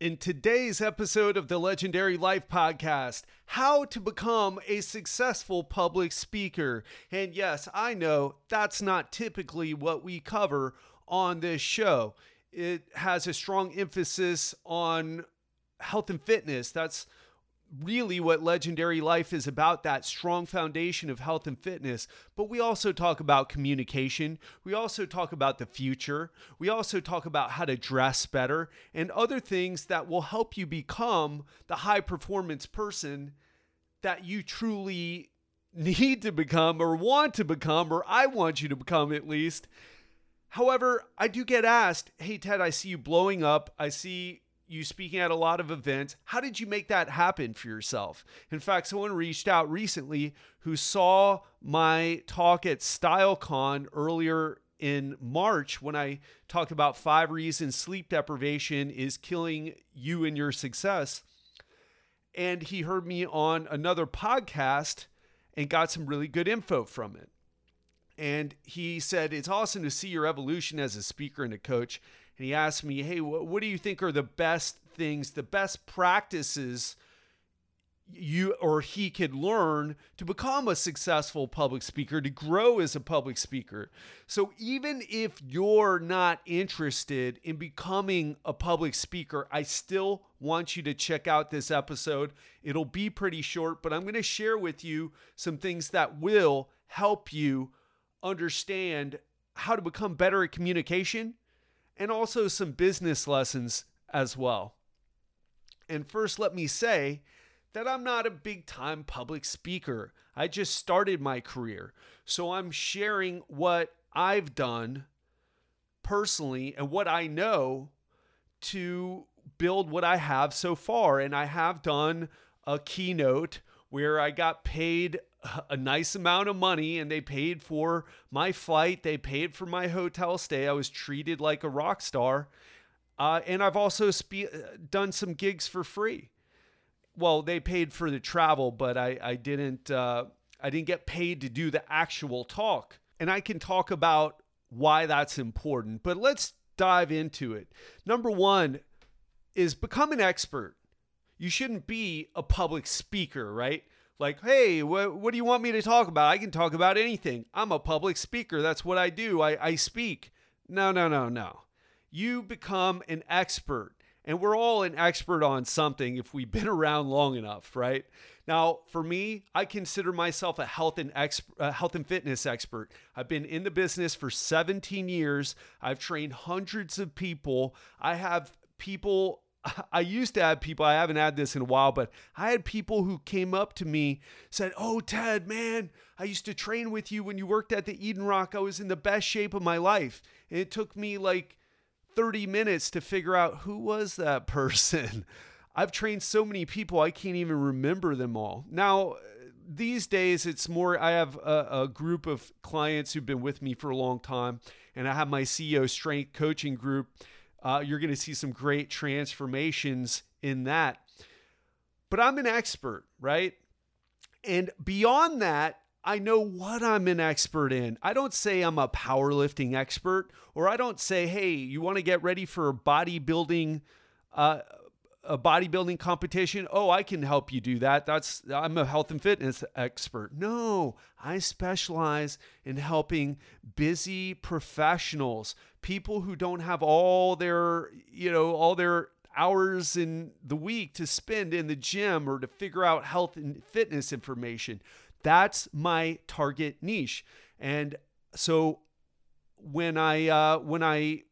In today's episode of the Legendary Life Podcast, how to become a successful public speaker. And yes, I know that's not typically what we cover on this show. It has a strong emphasis on health and fitness. That's really what legendary life is about that strong foundation of health and fitness. But we also talk about communication. We also talk about the future. We also talk about how to dress better and other things that will help you become the high performance person that you truly need to become or want to become or I want you to become at least. However I do get asked hey Ted I see you blowing up. I see you speaking at a lot of events. How did you make that happen for yourself? In fact, someone reached out recently who saw my talk at StyleCon earlier in March when I talked about five reasons sleep deprivation is killing you and your success. And he heard me on another podcast and got some really good info from it. And he said, It's awesome to see your evolution as a speaker and a coach and he asked me, "Hey, what do you think are the best things, the best practices you or he could learn to become a successful public speaker, to grow as a public speaker?" So even if you're not interested in becoming a public speaker, I still want you to check out this episode. It'll be pretty short, but I'm going to share with you some things that will help you understand how to become better at communication and also some business lessons as well. And first, let me say that I'm not a big time public speaker. I just started my career. So I'm sharing what I've done personally and what I know to build what I have so far. And I have done a keynote where I got paid a nice amount of money and they paid for my flight, they paid for my hotel stay. I was treated like a rock star. Uh, and I've also spe- done some gigs for free. Well, they paid for the travel, but I, I didn't uh, I didn't get paid to do the actual talk. And I can talk about why that's important. But let's dive into it. Number one is become an expert. You shouldn't be a public speaker, right? Like, hey, what, what do you want me to talk about? I can talk about anything. I'm a public speaker. That's what I do. I, I speak. No, no, no, no. You become an expert. And we're all an expert on something if we've been around long enough, right? Now, for me, I consider myself a health and exp- health and fitness expert. I've been in the business for 17 years. I've trained hundreds of people. I have people I used to have people, I haven't had this in a while, but I had people who came up to me, said, Oh, Ted, man, I used to train with you when you worked at the Eden Rock. I was in the best shape of my life. And it took me like 30 minutes to figure out who was that person. I've trained so many people, I can't even remember them all. Now, these days, it's more, I have a, a group of clients who've been with me for a long time, and I have my CEO strength coaching group uh, you're going to see some great transformations in that. But I'm an expert, right? And beyond that, I know what I'm an expert in. I don't say I'm a powerlifting expert, or I don't say, hey, you want to get ready for bodybuilding uh, a bodybuilding competition, oh, I can help you do that. That's I'm a health and fitness expert. No, I specialize in helping busy professionals, people who don't have all their, you know, all their hours in the week to spend in the gym or to figure out health and fitness information. That's my target niche. And so when I uh, when I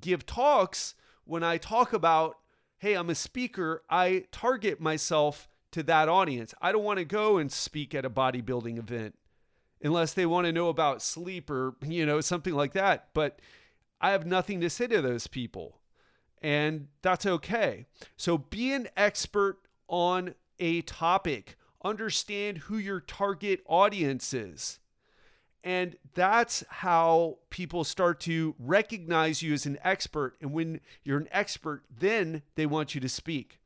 give talks, when I talk about hey, I'm a speaker, I target myself to that audience. I don't want to go and speak at a bodybuilding event unless they want to know about sleep or, you know, something like that. But I have nothing to say to those people. And that's okay. So be an expert on a topic, understand who your target audience is. And that's how people start to recognize you as an expert. And when you're an expert, then they want you to speak.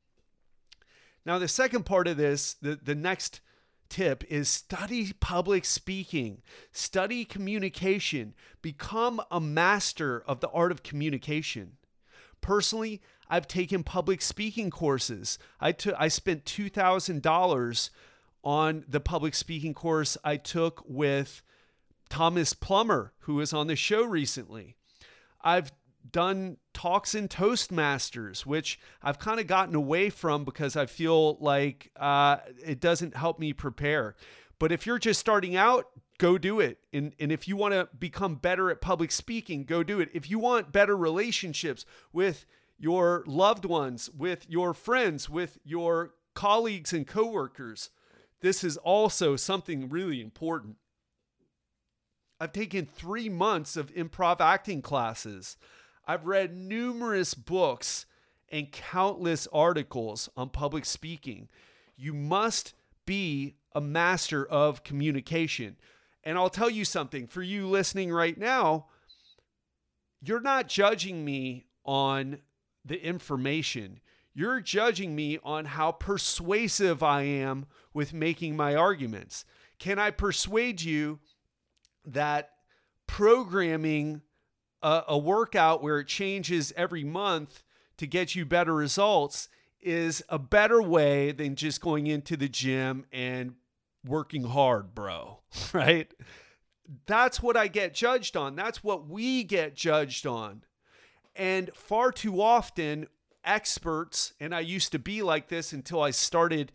Now, the second part of this, the, the next tip is study public speaking, study communication, become a master of the art of communication. Personally, I've taken public speaking courses. I took I spent $2,000 on the public speaking course I took with Thomas Plummer, who was on the show recently. I've done talks in Toastmasters, which I've kind of gotten away from because I feel like uh, it doesn't help me prepare. But if you're just starting out, go do it. And, and if you want to become better at public speaking, go do it. If you want better relationships with your loved ones, with your friends, with your colleagues and coworkers, this is also something really important. I've taken three months of improv acting classes. I've read numerous books and countless articles on public speaking. You must be a master of communication. And I'll tell you something for you listening right now, you're not judging me on the information. You're judging me on how persuasive I am with making my arguments. Can I persuade you that programming a, a workout where it changes every month to get you better results is a better way than just going into the gym and working hard, bro. Right? That's what I get judged on. That's what we get judged on. And far too often, experts, and I used to be like this until I started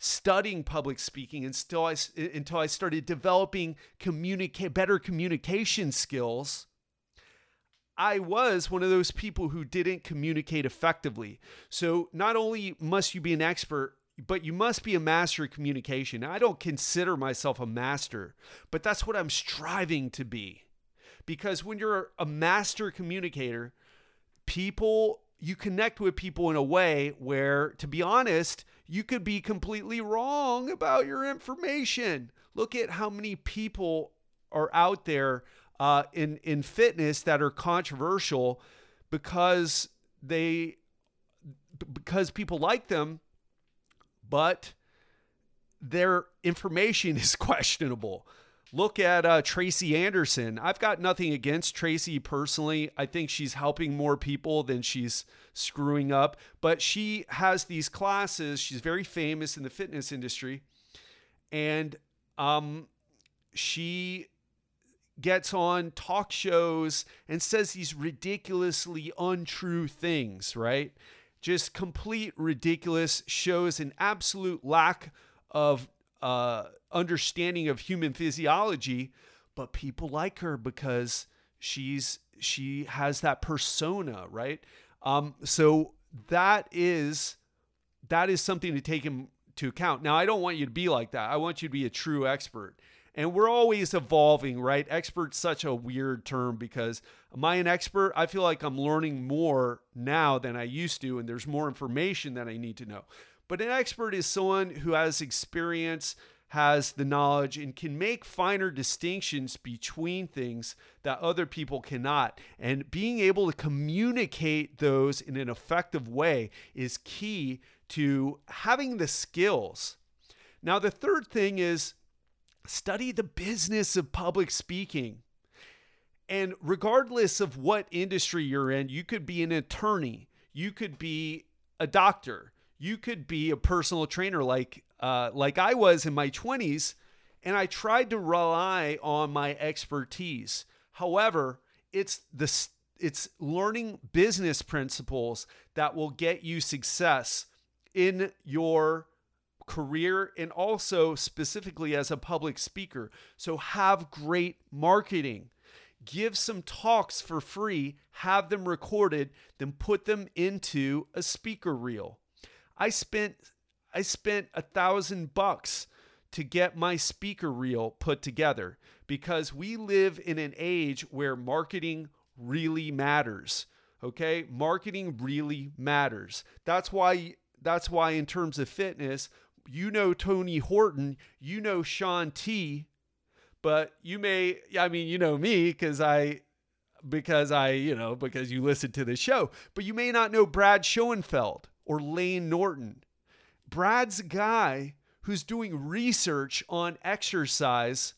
studying public speaking and until I, until I started developing communicate better communication skills I was one of those people who didn't communicate effectively. So not only must you be an expert, but you must be a master of communication. I don't consider myself a master, but that's what I'm striving to be. Because when you're a master communicator, people, you connect with people in a way where, to be honest, you could be completely wrong about your information. Look at how many people are out there uh, in in fitness that are controversial because they because people like them, but their information is questionable. Look at uh, Tracy Anderson. I've got nothing against Tracy personally. I think she's helping more people than she's screwing up. But she has these classes. She's very famous in the fitness industry, and um, she gets on talk shows and says these ridiculously untrue things, right? Just complete ridiculous, shows an absolute lack of uh, understanding of human physiology, but people like her because she's she has that persona, right? Um, so that is that is something to take into account. Now, I don't want you to be like that. I want you to be a true expert. And we're always evolving, right? Expert's such a weird term because am I an expert? I feel like I'm learning more now than I used to, and there's more information that I need to know. But an expert is someone who has experience, has the knowledge, and can make finer distinctions between things that other people cannot. And being able to communicate those in an effective way is key to having the skills. Now, the third thing is study the business of public speaking. And regardless of what industry you're in, you could be an attorney, you could be a doctor, you could be a personal trainer like uh, like I was in my 20s, and I tried to rely on my expertise. However, it's the it's learning business principles that will get you success in your career and also specifically as a public speaker. So have great marketing. Give some talks for free, have them recorded, then put them into a speaker reel. I spent I spent a thousand bucks to get my speaker reel put together because we live in an age where marketing really matters. Okay? Marketing really matters. That's why that's why in terms of fitness, you know Tony Horton, you know Shaun T, but you may I mean you know me cuz I because I, you know, because you listen to the show, but you may not know Brad Schoenfeld or Layne Norton. Brad's guy who's doing research on exercise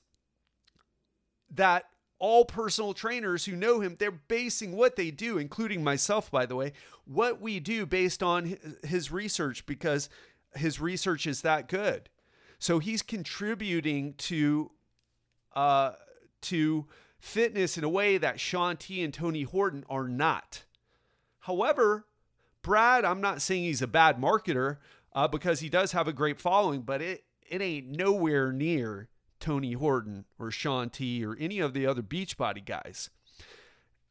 that all personal trainers who know him, they're basing what they do, including myself, by the way, what we do based on his research because his research is that good. So he's contributing to uh, to fitness in a way that Shaun T and Tony Horton are not. However, Brad, I'm not saying he's a bad marketer uh, because he does have a great following, but it it ain't nowhere near Tony Horton or Shaun T or any of the other Beachbody guys.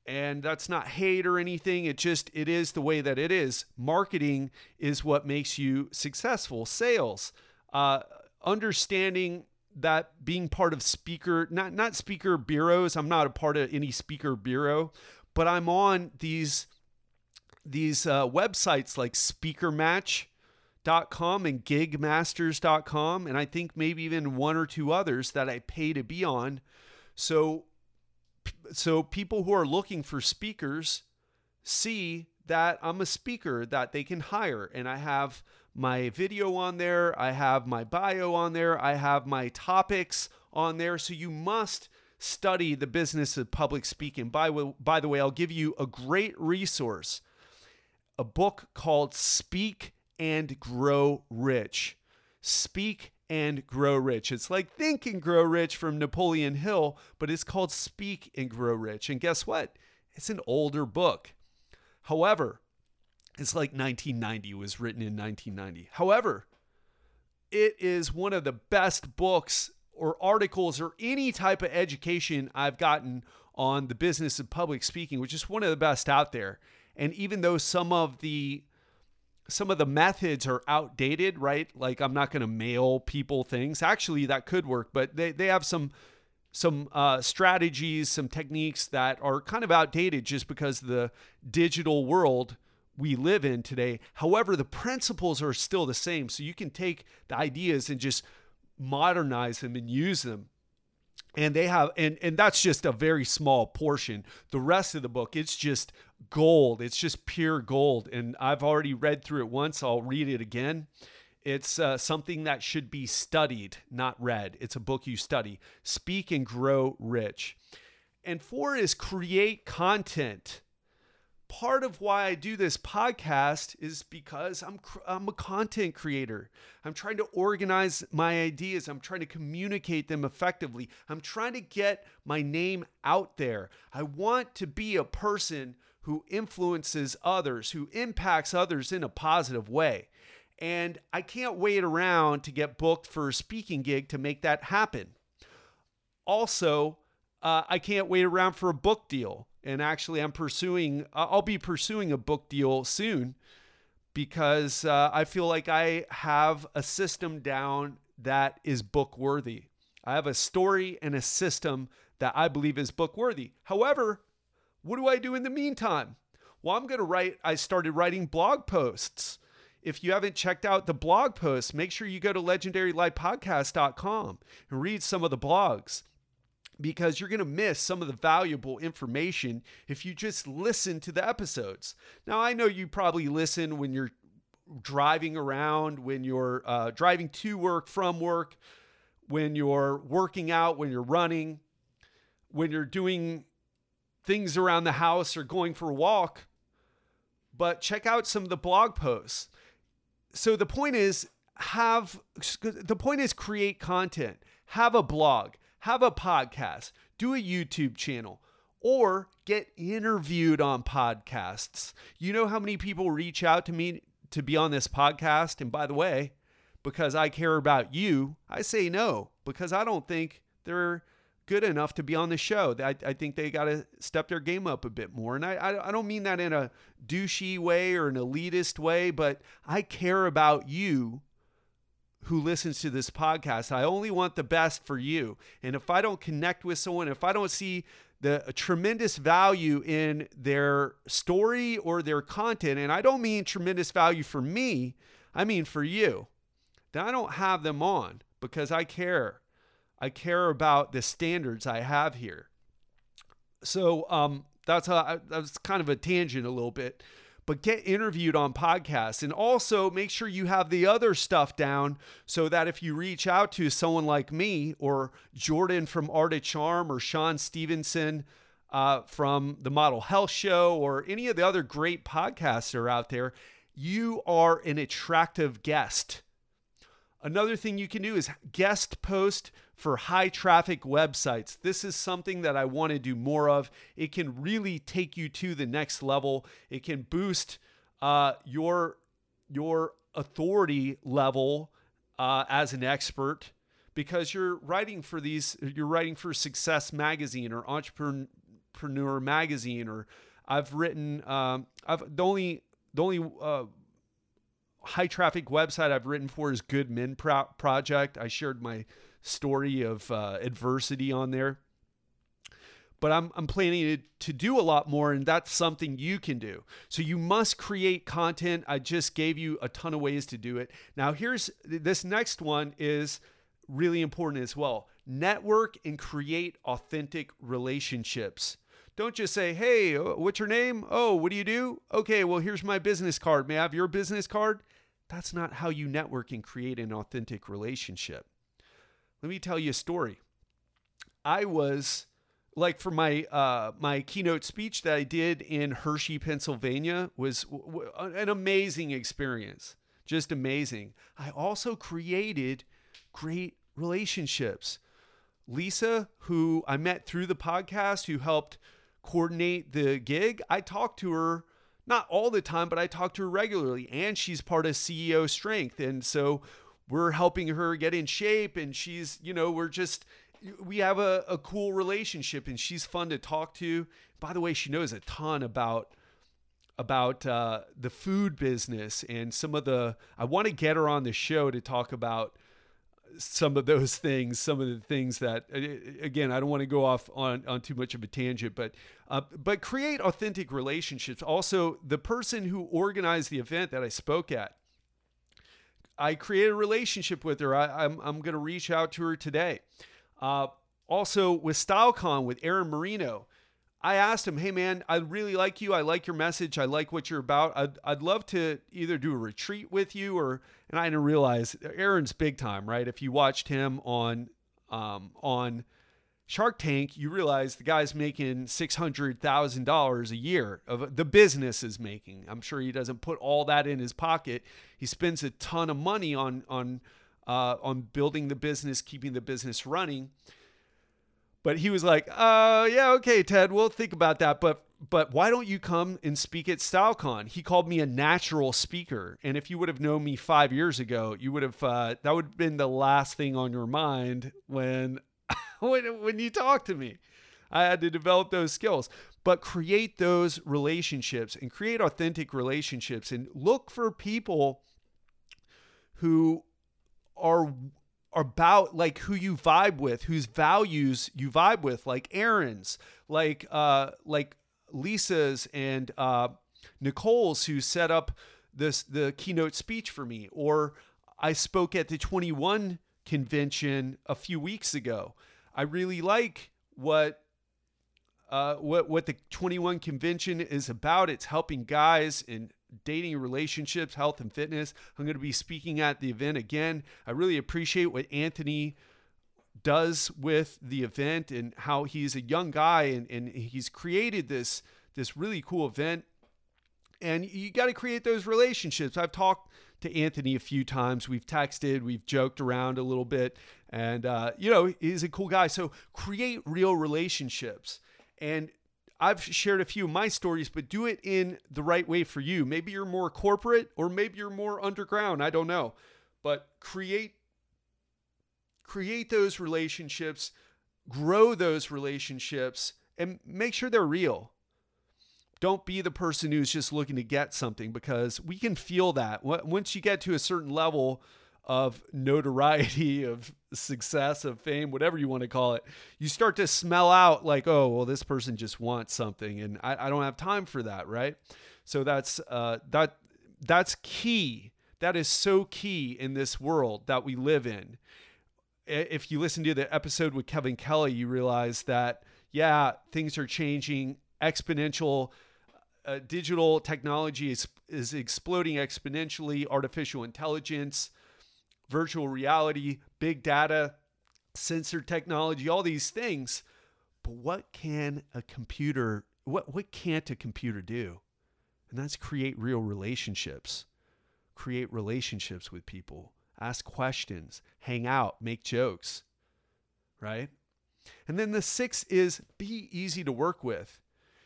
And that's not hate or anything. It just it is the way that it is. Marketing is what makes you successful. Sales, uh, understanding that being part of speaker not not speaker bureaus. I'm not a part of any speaker bureau, but I'm on these these uh, websites like Speaker Match com and gigmasters.com and I think maybe even one or two others that I pay to be on. So so people who are looking for speakers see that I'm a speaker that they can hire and I have my video on there, I have my bio on there, I have my topics on there. So you must study the business of public speaking. By, by the way, I'll give you a great resource a book called Speak and Grow Rich. Speak and Grow Rich. It's like Think and Grow Rich from Napoleon Hill, but it's called Speak and Grow Rich. And guess what? It's an older book. However, it's like 1990 was written in 1990. However, it is one of the best books or articles or any type of education I've gotten on the business of public speaking, which is one of the best out there. And even though some of the some of the methods are outdated, right? Like I'm not going to mail people things. Actually, that could work, but they, they have some some uh, strategies, some techniques that are kind of outdated just because the digital world we live in today. However, the principles are still the same. So you can take the ideas and just modernize them and use them and they have and and that's just a very small portion. The rest of the book it's just gold. It's just pure gold. And i've already read through it once. I'll read it again. It's uh, something that should be studied not read. It's a book you study. Speak and grow rich. And four is create content part of why I do this podcast is because I'm I'm a content creator. I'm trying to organize my ideas. I'm trying to communicate them effectively. I'm trying to get my name out there. I want to be a person who influences others, who impacts others in a positive way. And I can't wait around to get booked for a speaking gig to make that happen. Also, uh, I can't wait around for a book deal and actually i'm pursuing i'll be pursuing a book deal soon because uh, i feel like i have a system down that is book worthy. I have a story and a system that i believe is book worthy. However what do i do in the meantime? Well i'm going to write i started writing blog posts. If you haven't checked out the blog posts make sure you go to legendarylifepodcast.com and read some of the blogs because you're going to miss some of the valuable information if you just listen to the episodes. Now, I know you probably listen when you're driving around, when you're uh, driving to work, from work, when you're working out, when you're running, when you're doing things around the house or going for a walk. But check out some of the blog posts. So the point is, have the point is create content, have a blog have a podcast, do a YouTube channel, or get interviewed on podcasts. You know how many people reach out to me to be on this podcast? And by the way, because I care about you, I say no because I don't think they're good enough to be on the show. I, I think they got to step their game up a bit more. And I, I don't mean that in a douchey way or an elitist way, but I care about you who listens to this podcast. I only want the best for you. And if I don't connect with someone, if I don't see the tremendous value in their story or their content, and I don't mean tremendous value for me, I mean for you, then I don't have them on because I care. I care about the standards I have here. So um, that's how I, that's kind of a tangent a little bit. But get interviewed on podcasts. And also make sure you have the other stuff down so that if you reach out to someone like me or Jordan from Art of Charm or Shawn Stevenson uh, from the Model Health Show or any of the other great podcasts that are out there, you are an attractive guest. Another thing you can do is guest post for high traffic websites. This is something that I want to do more of. It can really take you to the next level. It can boost uh, your your authority level uh, as an expert because you're writing for these. You're writing for Success Magazine or Entrepreneur Magazine, or I've written. Um, I've the only the only uh, high traffic website I've written for is Good Men Pro- Project. I shared my story of uh, adversity on there. But I'm, I'm planning to, to do a lot more, and that's something you can do. So you must create content. I just gave you a ton of ways to do it. Now, here's this next one is really important as well network and create authentic relationships. Don't just say, hey, uh, what's your name? Oh, what do you do? Okay, well, here's my business card. May I have your business card? That's not how you network and create an authentic relationship. Let me tell you a story. I was like for my uh, my keynote speech that I did in Hershey, Pennsylvania was w- w- an amazing experience. Just amazing. I also created great relationships. Lisa, who I met through the podcast, who helped coordinate the gig, I talked to her not all the time, but I talk to her regularly, and she's part of CEO Strength, and so we're helping her get in shape, and she's you know we're just we have a, a cool relationship, and she's fun to talk to. By the way, she knows a ton about about uh, the food business and some of the. I want to get her on the show to talk about some of those things, some of the things that, again, I don't want to go off on, on too much of a tangent, but uh, but create authentic relationships. Also, the person who organized the event that I spoke at, I created a relationship with her. I, am I'm, I'm going to reach out to her today. Uh, also, with StyleCon with Aaron Marino, I asked him, hey man, I really like you. I like your message. I like what you're about. I'd, I'd love to either do a retreat with you or, and I didn't realize Aaron's big time, right? If you watched him on, um, on Shark Tank, you realize the guy's making $600,000 a year of the business is making. I'm sure he doesn't put all that in his pocket. He spends a ton of money on, on, uh, on building the business, keeping the business running but he was like, uh, yeah, okay, Ted, we'll think about that. But but why don't you come and speak at StyleCon? He called me a natural speaker. And if you would have known me five years ago, you would have uh, that would have been the last thing on your mind when when when you talk to me. I had to develop those skills. But create those relationships and create authentic relationships and look for people who are about like who you vibe with, whose values you vibe with, like Aaron's, like uh like Lisa's and uh Nicole's who set up this the keynote speech for me or I spoke at the 21 convention a few weeks ago. I really like what uh, what what the 21 convention is about. It's helping guys in dating relationships, health, and fitness. I'm going to be speaking at the event again. I really appreciate what Anthony does with the event and how he's a young guy and, and he's created this this really cool event. And you got to create those relationships. I've talked to Anthony a few times. We've texted, we've joked around a little bit, and uh, you know he's a cool guy. So create real relationships and I've shared a few of my stories, but do it in the right way for you. Maybe you're more corporate or maybe you're more underground. I don't know. But create create those relationships, grow those relationships and make sure they're real. Don't be the person who's just looking to get something because we can feel that. Once you get to a certain level, of notoriety, of success, of fame, whatever you want to call it, you start to smell out like, oh, well, this person just wants something, and I, I don't have time for that, right? So that's uh, that that's key. That is so key in this world that we live in. If you listen to the episode with Kevin Kelly, you realize that yeah, things are changing exponential uh, digital technology is, is exploding exponentially, artificial intelligence, virtual reality, big data, sensor technology, all these things. But what can a computer, what, what can't a computer do? And that's create real relationships, create relationships with people, ask questions, hang out, make jokes, right? And then the sixth is be easy to work with.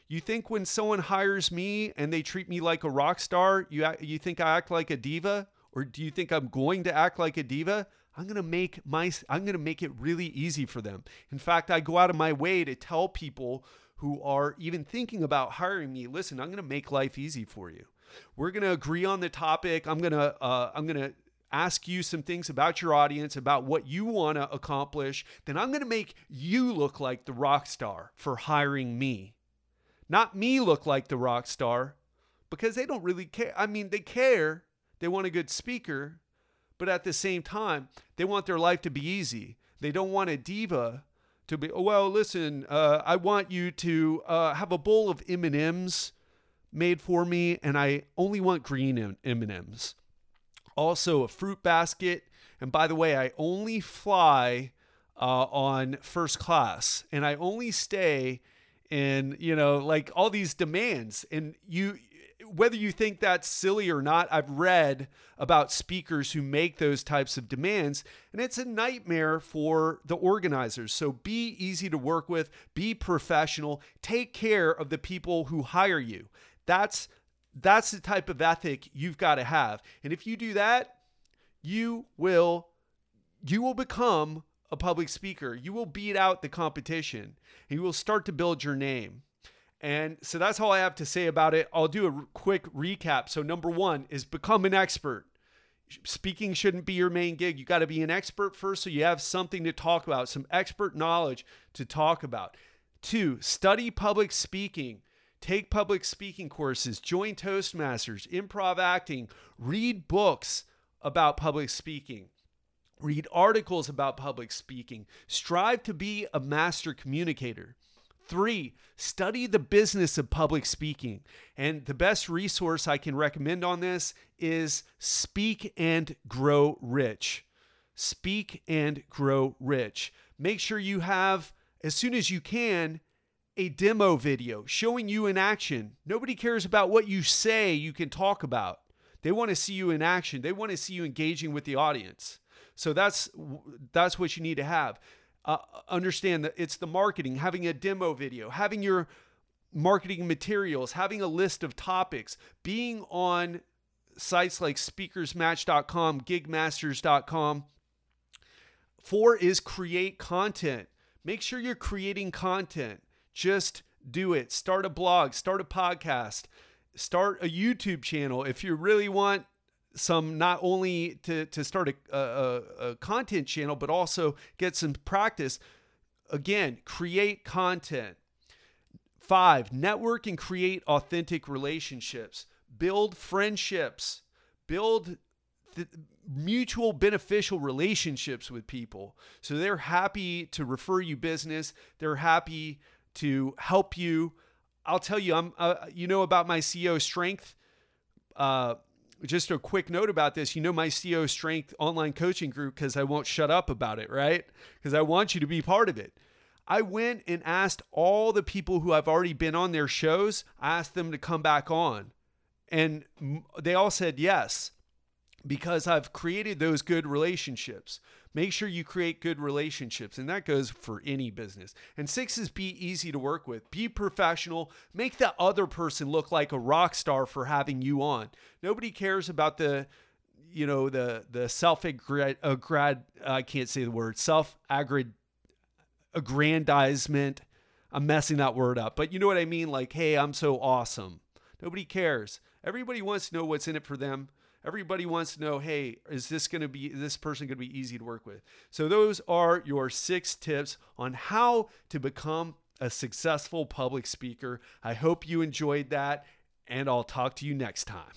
You think when someone hires me and they treat me like a rock star, you you think I act like a diva, or do you think I'm going to act like a diva? I'm going to make my I'm going to make it really easy for them. In fact, I go out of my way to tell people who are even thinking about hiring me, listen, I'm going to make life easy for you. We're going to agree on the topic. I'm going to uh, I'm going to ask you some things about your audience, about what you want to accomplish. Then I'm going to make you look like the rock star for hiring me. Not me look like the rock star because they don't really care. I mean, they care. They want a good speaker, but at the same time, they want their life to be easy. They don't want a diva to be. Oh, well, listen, uh, I want you to uh, have a bowl of M and M's made for me, and I only want green M and M's. Also, a fruit basket. And by the way, I only fly uh, on first class, and I only stay in you know like all these demands and you whether you think that's silly or not, I've read about speakers who make those types of demands, and it's a nightmare for the organizers. So be easy to work with, be professional, take care of the people who hire you. That's that's the type of ethic you've got to have. And if you do that, you will you will become a public speaker. You will beat out the competition. You will start to build your name. And so that's all I have to say about it. I'll do a quick recap. So, number one is become an expert. Speaking shouldn't be your main gig. You got to be an expert first so you have something to talk about, some expert knowledge to talk about. Two, study public speaking. Take public speaking courses, join Toastmasters, improv acting, read books about public speaking. Read articles about public speaking. Strive to be a master communicator. Three, study the business of public speaking. And the best resource I can recommend on this is Speak and Grow Rich. Speak and Grow Rich. Make sure you have, as soon as you can, a demo video showing you in action. Nobody cares about what you say you can talk about. They want to see you in action. They want to see you engaging with the audience. So that's that's what you need to have uh, understand that it's the marketing, having a demo video, having your marketing materials, having a list of topics, being on sites like speakersmatch.com, gigmasters.com. Four is create content. Make sure you're creating content. Just do it. Start a blog, start a podcast, start a YouTube channel. If you really want some not only to, to start a, a, a content channel, but also get some practice. Again, create content. Five, network and create authentic relationships. Build friendships. Build th- mutual beneficial relationships with people. So they're happy to refer you business. They're happy to help you. I'll tell you, I'm, uh, you know about my CEO strength. Uh, just a quick note about this. You know my CEO Strength online coaching group because I won't shut up about it, right? Because I want you to be part of it. I went and asked all the people who I've already been on their shows, I asked them to come back on. And they all said yes because I've created those good relationships. Make sure you create good relationships, and that goes for any business. And six is be easy to work with, be professional, make the other person look like a rock star for having you on. Nobody cares about the you know the the self aggrad I can't say the word self aggrandizement. I'm messing that word up, but you know what I mean. Like, hey, I'm so awesome. Nobody cares. Everybody wants to know what's in it for them. Everybody wants to know, hey, is this going to be this person going to be easy to work with? So those are your six tips on how to become a successful public speaker. I hope you enjoyed that and I'll talk to you next time.